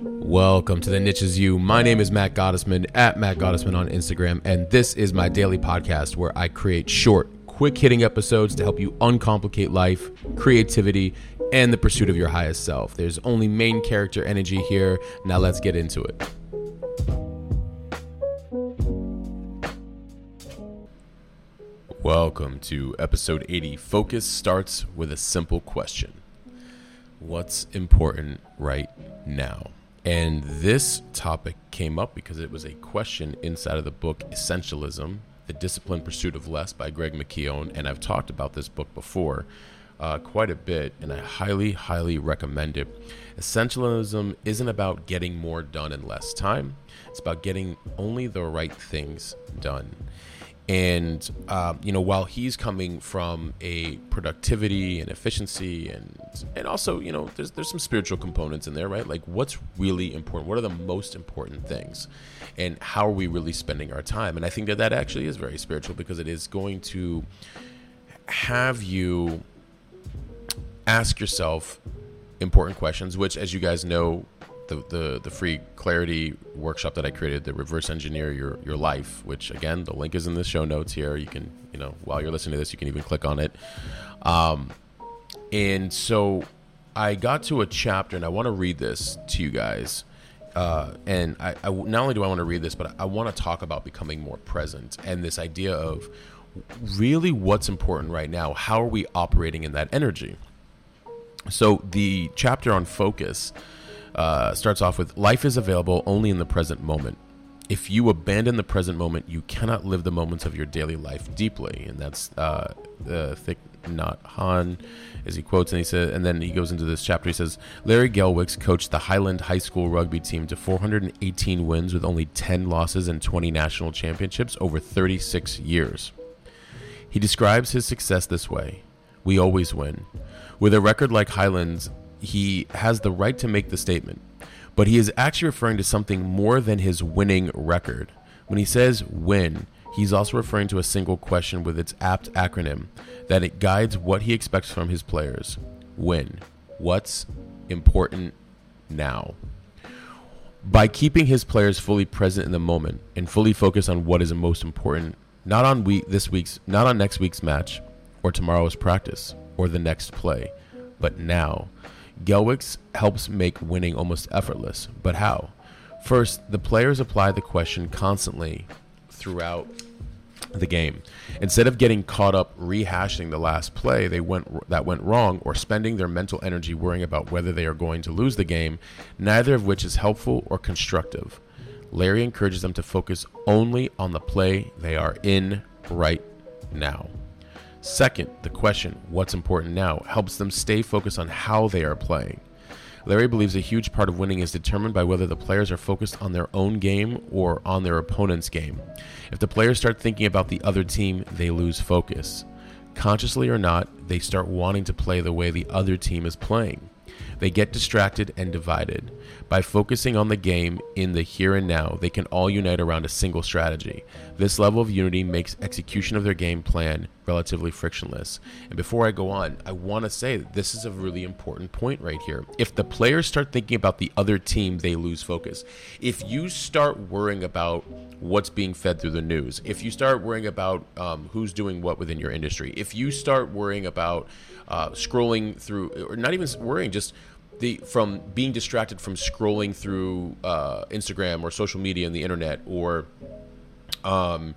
Welcome to the Niche Is You. My name is Matt Gottesman at Matt Gottesman on Instagram, and this is my daily podcast where I create short, quick hitting episodes to help you uncomplicate life, creativity, and the pursuit of your highest self. There's only main character energy here. Now let's get into it. Welcome to episode 80. Focus starts with a simple question What's important right now? And this topic came up because it was a question inside of the book Essentialism The Disciplined Pursuit of Less by Greg McKeown. And I've talked about this book before uh, quite a bit, and I highly, highly recommend it. Essentialism isn't about getting more done in less time, it's about getting only the right things done. And uh, you know, while he's coming from a productivity and efficiency, and and also you know, there's there's some spiritual components in there, right? Like what's really important? What are the most important things? And how are we really spending our time? And I think that that actually is very spiritual because it is going to have you ask yourself important questions. Which, as you guys know, the, the, the free clarity workshop that I created, the reverse engineer your, your life, which again, the link is in the show notes here. You can, you know, while you're listening to this, you can even click on it. Um, and so I got to a chapter and I want to read this to you guys. Uh, and I, I, not only do I want to read this, but I want to talk about becoming more present and this idea of really what's important right now. How are we operating in that energy? So the chapter on focus uh, starts off with life is available only in the present moment. If you abandon the present moment, you cannot live the moments of your daily life deeply. And that's uh, uh, Thich Nhat Hanh, as he quotes, and he says, and then he goes into this chapter. He says, Larry Gelwix coached the Highland High School rugby team to 418 wins with only 10 losses and 20 national championships over 36 years. He describes his success this way: "We always win." With a record like Highland's, he has the right to make the statement, but he is actually referring to something more than his winning record. When he says win, he's also referring to a single question with its apt acronym that it guides what he expects from his players. Win. What's important now? By keeping his players fully present in the moment and fully focused on what is most important, not on week this week's not on next week's match or tomorrow's practice or the next play, but now Gelwix helps make winning almost effortless. But how? First, the players apply the question constantly throughout the game. Instead of getting caught up rehashing the last play they went that went wrong or spending their mental energy worrying about whether they are going to lose the game, neither of which is helpful or constructive. Larry encourages them to focus only on the play they are in right now. Second, the question, what's important now, helps them stay focused on how they are playing. Larry believes a huge part of winning is determined by whether the players are focused on their own game or on their opponent's game. If the players start thinking about the other team, they lose focus. Consciously or not, they start wanting to play the way the other team is playing. They get distracted and divided. By focusing on the game in the here and now, they can all unite around a single strategy. This level of unity makes execution of their game plan relatively frictionless. And before I go on, I want to say that this is a really important point right here. If the players start thinking about the other team, they lose focus. If you start worrying about what's being fed through the news, if you start worrying about um, who's doing what within your industry, if you start worrying about uh, scrolling through, or not even worrying, just the from being distracted from scrolling through uh, Instagram or social media and the internet, or um,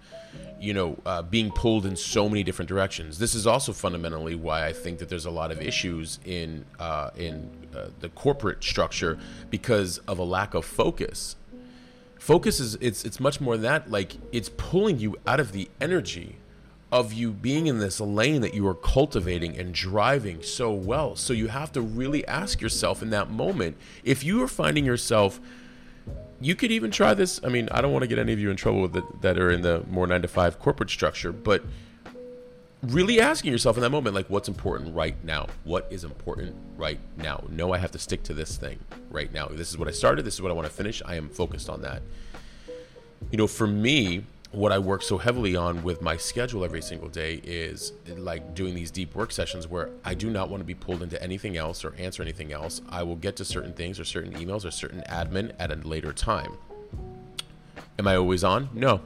you know, uh, being pulled in so many different directions. This is also fundamentally why I think that there's a lot of issues in uh, in uh, the corporate structure because of a lack of focus. Focus is it's it's much more than that. Like it's pulling you out of the energy of you being in this lane that you are cultivating and driving so well. So you have to really ask yourself in that moment if you are finding yourself you could even try this. I mean, I don't want to get any of you in trouble with it that are in the more 9 to 5 corporate structure, but really asking yourself in that moment like what's important right now? What is important right now? No, I have to stick to this thing right now. This is what I started, this is what I want to finish. I am focused on that. You know, for me, what I work so heavily on with my schedule every single day is like doing these deep work sessions where I do not want to be pulled into anything else or answer anything else. I will get to certain things or certain emails or certain admin at a later time. Am I always on? No.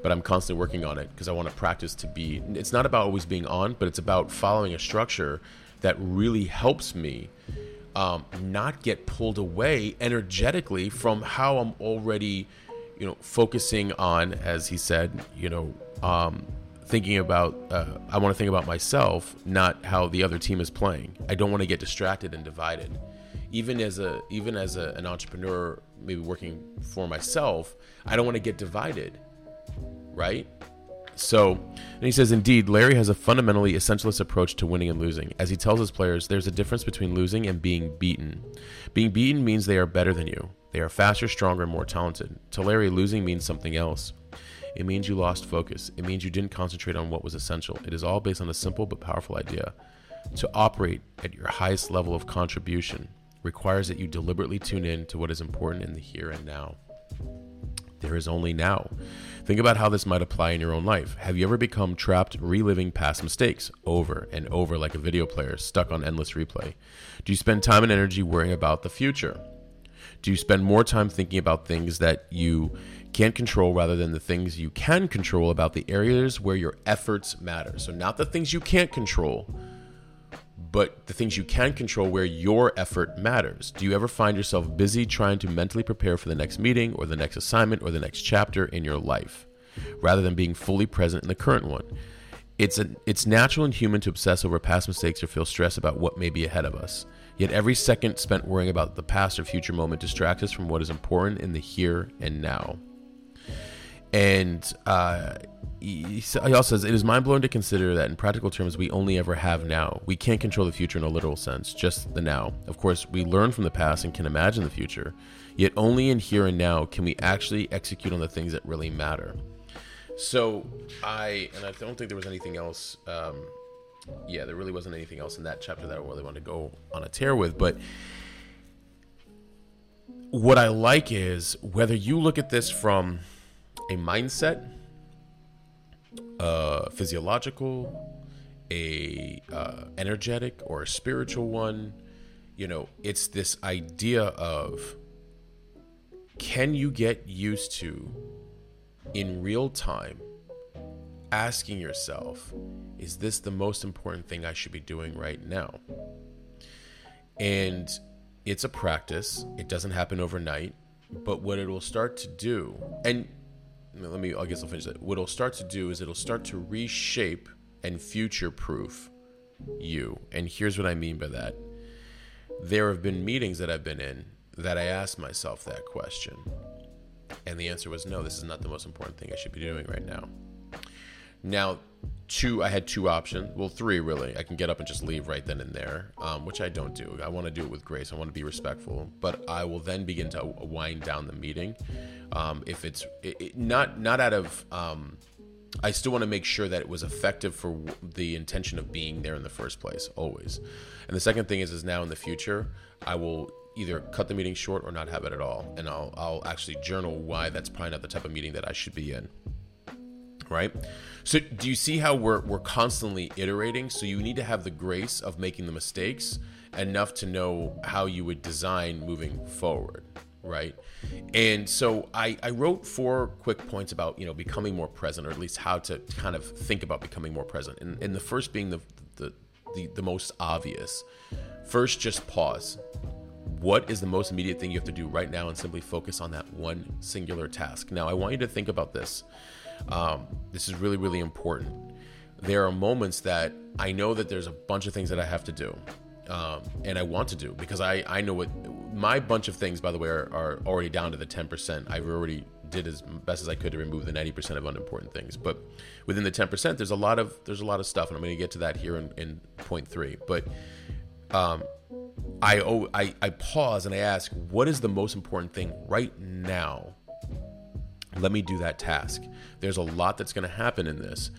But I'm constantly working on it because I want to practice to be. It's not about always being on, but it's about following a structure that really helps me um, not get pulled away energetically from how I'm already you know, focusing on, as he said, you know, um, thinking about, uh, I want to think about myself, not how the other team is playing. I don't want to get distracted and divided. Even as a, even as a, an entrepreneur, maybe working for myself, I don't want to get divided, right? So, and he says, indeed, Larry has a fundamentally essentialist approach to winning and losing. As he tells his players, there's a difference between losing and being beaten. Being beaten means they are better than you. They are faster, stronger, and more talented. To Larry, losing means something else. It means you lost focus. It means you didn't concentrate on what was essential. It is all based on a simple but powerful idea. To operate at your highest level of contribution requires that you deliberately tune in to what is important in the here and now. There is only now. Think about how this might apply in your own life. Have you ever become trapped reliving past mistakes over and over like a video player stuck on endless replay? Do you spend time and energy worrying about the future? Do you spend more time thinking about things that you can't control rather than the things you can control about the areas where your efforts matter? So, not the things you can't control, but the things you can control where your effort matters. Do you ever find yourself busy trying to mentally prepare for the next meeting or the next assignment or the next chapter in your life rather than being fully present in the current one? It's, a, it's natural and human to obsess over past mistakes or feel stress about what may be ahead of us. Yet every second spent worrying about the past or future moment distracts us from what is important in the here and now. And uh, he also says it is mind blowing to consider that in practical terms, we only ever have now. We can't control the future in a literal sense, just the now. Of course, we learn from the past and can imagine the future, yet only in here and now can we actually execute on the things that really matter. So I, and I don't think there was anything else um, yeah, there really wasn't anything else in that chapter that I really wanted to go on a tear with. But what I like is whether you look at this from a mindset, a physiological, a uh, energetic, or a spiritual one, you know, it's this idea of can you get used to in real time asking yourself, is this the most important thing I should be doing right now? And it's a practice, it doesn't happen overnight, but what it will start to do, and let me, I guess I'll finish that. What it'll start to do is it'll start to reshape and future proof you. And here's what I mean by that. There have been meetings that I've been in that I asked myself that question. And the answer was no, this is not the most important thing I should be doing right now. Now, two, I had two options. Well, three really. I can get up and just leave right then and there, um, which I don't do. I want to do it with grace. I want to be respectful, but I will then begin to wind down the meeting. Um, if it's it, it, not not out of, um, I still want to make sure that it was effective for the intention of being there in the first place, always. And the second thing is, is now in the future, I will either cut the meeting short or not have it at all, and I'll I'll actually journal why that's probably not the type of meeting that I should be in right? So do you see how we're we're constantly iterating? So you need to have the grace of making the mistakes enough to know how you would design moving forward, right? And so I, I wrote four quick points about you know becoming more present, or at least how to kind of think about becoming more present. And, and the first being the, the the the most obvious. First, just pause. What is the most immediate thing you have to do right now, and simply focus on that one singular task. Now, I want you to think about this. Um, this is really, really important. There are moments that I know that there's a bunch of things that I have to do. Um, and I want to do because I, I know what my bunch of things, by the way, are, are already down to the 10%. I've already did as best as I could to remove the 90% of unimportant things. But within the 10%, there's a lot of there's a lot of stuff, and I'm going to get to that here in, in point three. But um, I, oh, I I pause and I ask, what is the most important thing right now let me do that task. There's a lot that's going to happen in this.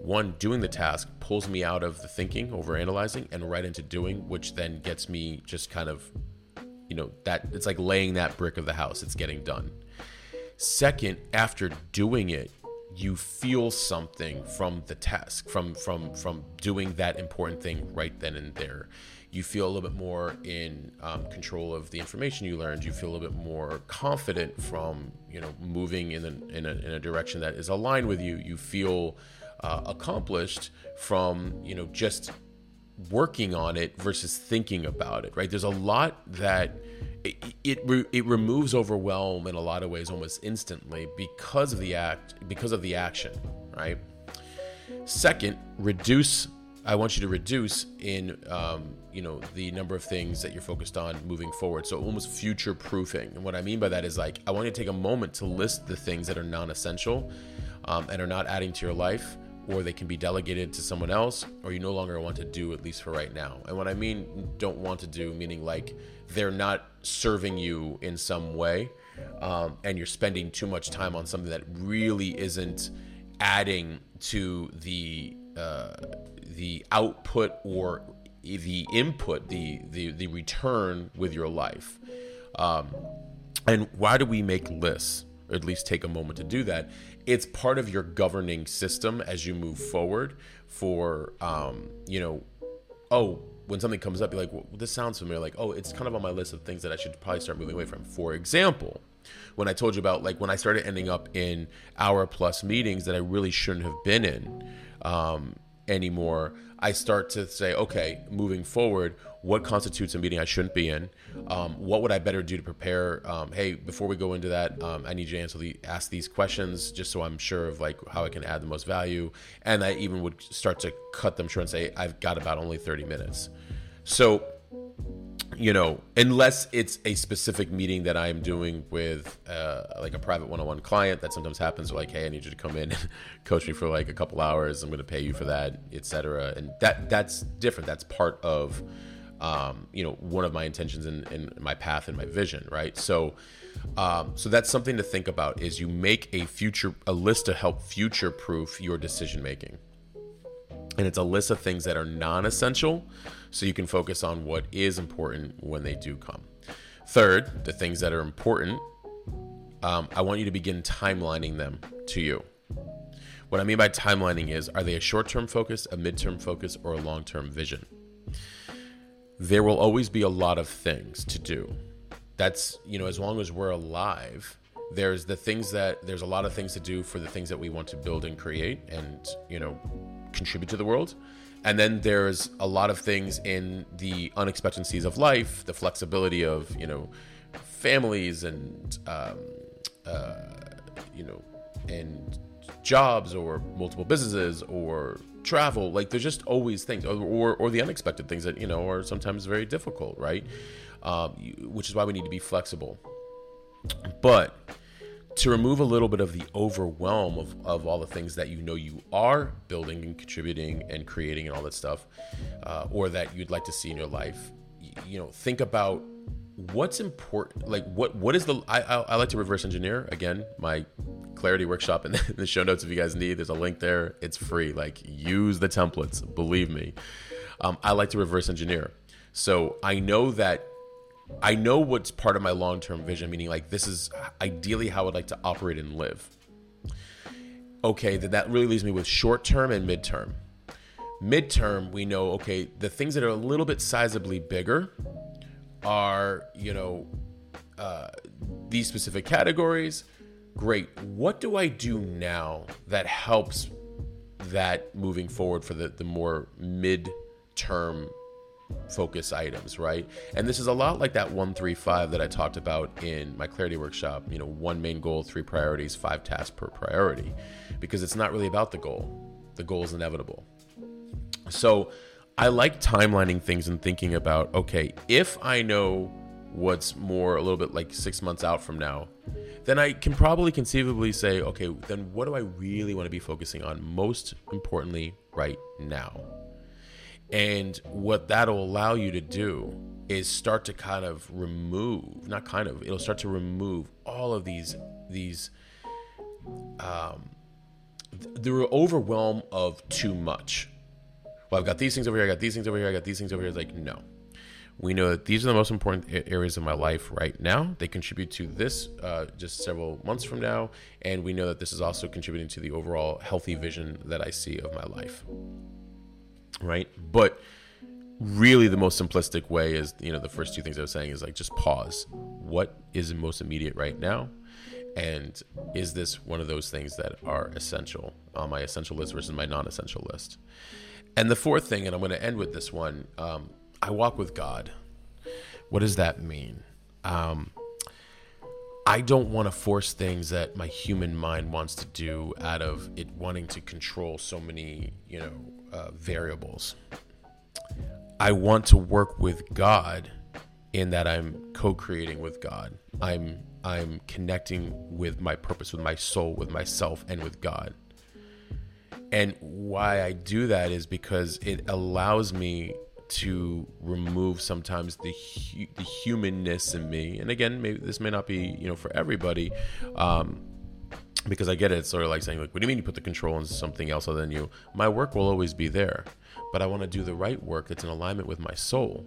One, doing the task pulls me out of the thinking, over analyzing, and right into doing, which then gets me just kind of, you know, that it's like laying that brick of the house. It's getting done. Second, after doing it, you feel something from the task from from from doing that important thing right then and there you feel a little bit more in um, control of the information you learned. You feel a little bit more confident from you know moving in a, in a, in a direction that is aligned with you. You feel uh, accomplished from you know just working on it versus thinking about it right? There's a lot that it it, re- it removes overwhelm in a lot of ways almost instantly because of the act because of the action right? Second reduce i want you to reduce in um, you know the number of things that you're focused on moving forward so almost future proofing and what i mean by that is like i want you to take a moment to list the things that are non-essential um, and are not adding to your life or they can be delegated to someone else, or you no longer want to do, at least for right now. And what I mean, don't want to do, meaning like they're not serving you in some way, um, and you're spending too much time on something that really isn't adding to the the output or the input, the the the return with your life. Um, and why do we make lists? Or at least take a moment to do that it's part of your governing system as you move forward for um, you know oh when something comes up you're like well, this sounds familiar like oh it's kind of on my list of things that i should probably start moving away from for example when i told you about like when i started ending up in hour plus meetings that i really shouldn't have been in um, anymore i start to say okay moving forward what constitutes a meeting I shouldn't be in, um, what would I better do to prepare. Um, hey, before we go into that, um, I need you to answer the, ask these questions just so I'm sure of like how I can add the most value. And I even would start to cut them short and say I've got about only 30 minutes. So you know, unless it's a specific meeting that I'm doing with uh, like a private one-on-one client, that sometimes happens. Like, hey, I need you to come in and coach me for like a couple hours. I'm going to pay you for that, etc. And that that's different. That's part of um, you know one of my intentions in, in my path and my vision right so um, so that's something to think about is you make a future a list to help future proof your decision making and it's a list of things that are non-essential so you can focus on what is important when they do come. Third the things that are important um, i want you to begin timelining them to you. What i mean by timelining is are they a short-term focus a mid-term focus or a long-term vision? There will always be a lot of things to do. That's, you know, as long as we're alive, there's the things that there's a lot of things to do for the things that we want to build and create and, you know, contribute to the world. And then there's a lot of things in the unexpectancies of life, the flexibility of, you know, families and, um, uh, you know, and jobs or multiple businesses or travel. Like there's just always things or, or, or the unexpected things that you know are sometimes very difficult right? Um, which is why we need to be flexible. But to remove a little bit of the overwhelm of, of all the things that you know you are building and contributing and creating and all that stuff uh, or that you'd like to see in your life you, know think about what's important like what what is the I, I, I like to reverse engineer. Again my clarity workshop in the show notes if you guys need there's a link there. It's free. Like use the templates believe me. Um, i like to reverse engineer. So i know that i know what's part of my long-term vision meaning like this is ideally how i'd like to operate and live. Okay then that really leaves me with short-term and mid-term. Mid-term we know okay the things that are a little bit sizably bigger are you know uh, these specific categories. Great. What do i do now that helps that moving forward for the, the more mid-term focus items right? And this is a lot like that 135 that i talked about in my clarity workshop you know one main goal three priorities five tasks per priority because it's not really about the goal. The goal is inevitable. So I like timelining things and thinking about okay, if I know what's more a little bit like six months out from now, then I can probably conceivably say, okay, then what do I really want to be focusing on most importantly right now? And what that'll allow you to do is start to kind of remove, not kind of, it'll start to remove all of these these um the overwhelm of too much well, I've got these things over here, I got these things over here, I got these things over here. It's like, no. We know that these are the most important areas of my life right now. They contribute to this uh, just several months from now. And we know that this is also contributing to the overall healthy vision that I see of my life. Right. But really, the most simplistic way is, you know, the first two things I was saying is like just pause. What is most immediate right now? And is this one of those things that are essential on my essential list versus my non essential list? And the fourth thing, and I'm going to end with this one um, I walk with God. What does that mean? Um, I don't want to force things that my human mind wants to do out of it wanting to control so many, you know, uh, variables. I want to work with God in that I'm co-creating with God. I'm I'm connecting with my purpose, with my soul, with myself, and with God. And why I do that is because it allows me to remove sometimes the hu- the humanness in me. And again, maybe this may not be you know for everybody, um, because I get it. It's sort of like saying like, what do you mean you put the control on something else other than you? My work will always be there, but I want to do the right work that's in alignment with my soul.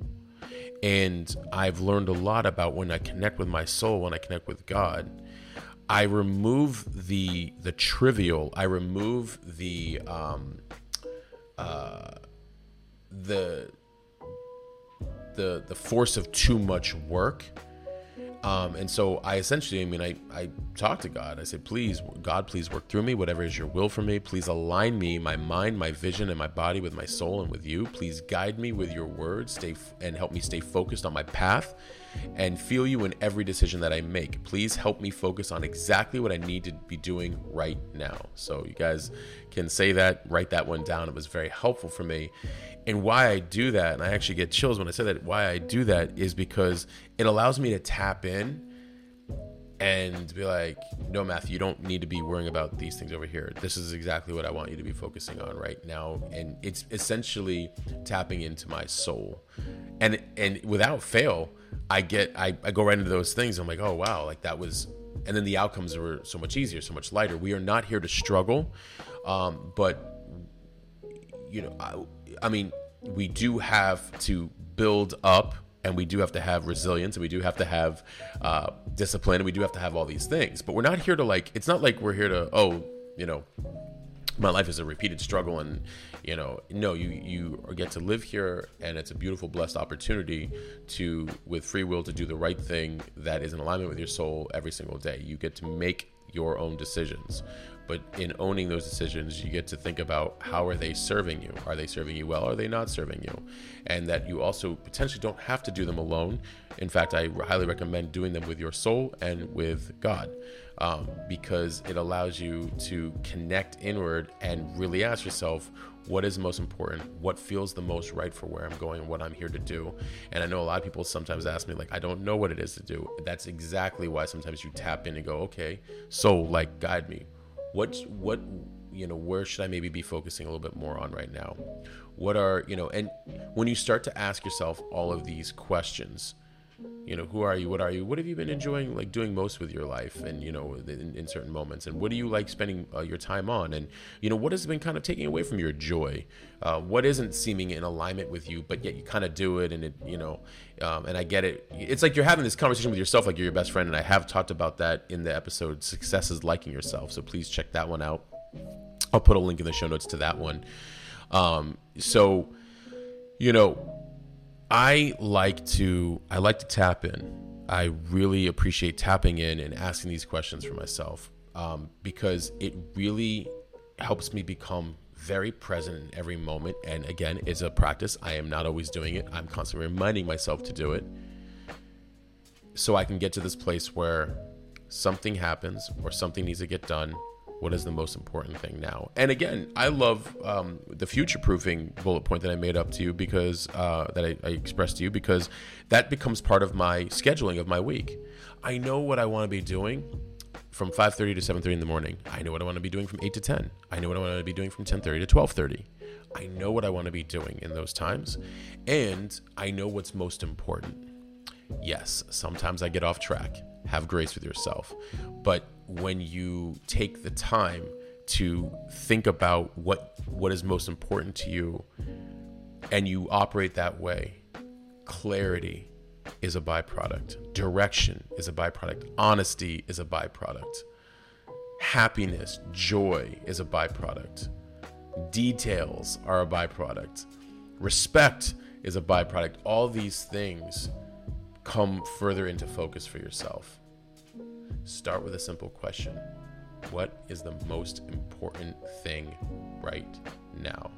And I've learned a lot about when I connect with my soul, when I connect with God. I remove the the trivial. I remove the um, uh, the the the force of too much work. Um, and so I essentially, I mean, I, I talked to God. I said, please, God, please work through me, whatever is your will for me. Please align me, my mind, my vision, and my body with my soul and with you. Please guide me with your word stay f- and help me stay focused on my path and feel you in every decision that I make. Please help me focus on exactly what I need to be doing right now. So you guys can say that, write that one down. It was very helpful for me and why I do that, and I actually get chills when I say that, why I do that is because it allows me to tap in and be like, no, Matthew, you don't need to be worrying about these things over here. This is exactly what I want you to be focusing on right now. And it's essentially tapping into my soul. And and without fail, I get I, I go right into those things. I'm like, oh wow, like that was and then the outcomes were so much easier, so much lighter. We are not here to struggle. Um, but you know, I, I mean, we do have to build up and we do have to have resilience and we do have to have uh, discipline and we do have to have all these things. But we're not here to like it's not like we're here to oh you know my life is a repeated struggle and you know no you you get to live here and it's a beautiful blessed opportunity to with free will to do the right thing that is in alignment with your soul every single day. You get to make your own decisions but in owning those decisions you get to think about how are they serving you? Are they serving you well? Are they not serving you? And that you also potentially don't have to do them alone. In fact i highly recommend doing them with your soul and with god um, because it allows you to connect inward and really ask yourself what is most important? What feels the most right for where i'm going and what i'm here to do? And i know a lot of people sometimes ask me like i don't know what it is to do. That's exactly why sometimes you tap in and go okay so like guide me what what you know where should i maybe be focusing a little bit more on right now? What are you know and when you start to ask yourself all of these questions you know who are you what are you what have you been enjoying like doing most with your life and you know in, in certain moments? And what do you like spending uh, your time on? And you know what has been kind of taking away from your joy? Uh, what isn't seeming in alignment with you but yet you kind of do it and it you know um, and i get it. It's like you're having this conversation with yourself like you're your best friend and i have talked about that in the episode success is liking yourself so please check that one out. I'll put a link in the show notes to that one. Um, so you know I like to I like to tap in. I really appreciate tapping in and asking these questions for myself um, because it really helps me become very present in every moment. And again, it's a practice. I am not always doing it. I'm constantly reminding myself to do it so I can get to this place where something happens or something needs to get done what is the most important thing now? And again, I love um, the future proofing bullet point that I made up to you because uh, that I, I expressed to you because that becomes part of my scheduling of my week. I know what I want to be doing from 5:30 to 7:30 in the morning. I know what I want to be doing from 8 to 10. I know what I want to be doing from 10:30 to 12:30. I know what I want to be doing in those times, and I know what's most important. Yes, sometimes I get off track. Have grace with yourself. But when you take the time to think about what what is most important to you and you operate that way clarity is a byproduct, direction is a byproduct, honesty is a byproduct, happiness, joy is a byproduct, details are a byproduct, respect is a byproduct. All these things come further into focus for yourself. Start with a simple question What is the most important thing right now?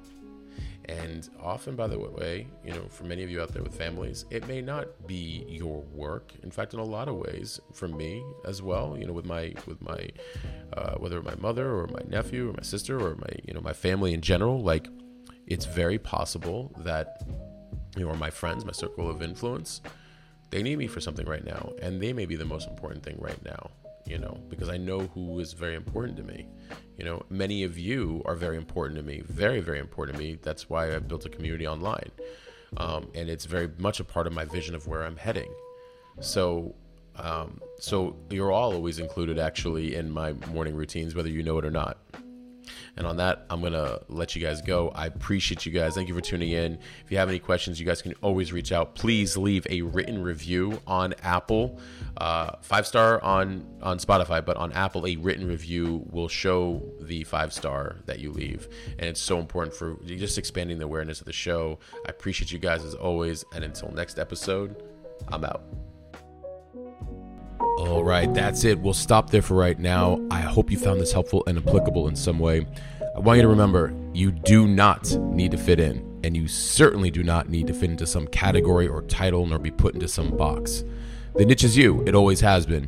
And often, by the way, you know, for many of you out there with families, it may not be your work. In fact, in a lot of ways, for me as well, you know, with my with my uh, whether my mother or my nephew or my sister or my you know my family in general, like it's very possible that you know, or my friends, my circle of influence, they need me for something right now, and they may be the most important thing right now you know, because I know who is very important to me. You know, many of you are very important to me, very, very important to me. That's why I've built a community online. Um, and it's very much a part of my vision of where I'm heading. So, um, so you're all always included actually in my morning routines, whether you know it or not. And on that, I'm going to let you guys go. I appreciate you guys. Thank you for tuning in. If you have any questions, you guys can always reach out. Please leave a written review on Apple, uh, five star on, on Spotify, but on Apple, a written review will show the five star that you leave. And it's so important for just expanding the awareness of the show. I appreciate you guys as always. And until next episode, I'm out. All right, that's it. We'll stop there for right now. I hope you found this helpful and applicable in some way. I want you to remember you do not need to fit in, and you certainly do not need to fit into some category or title nor be put into some box. The niche is you, it always has been.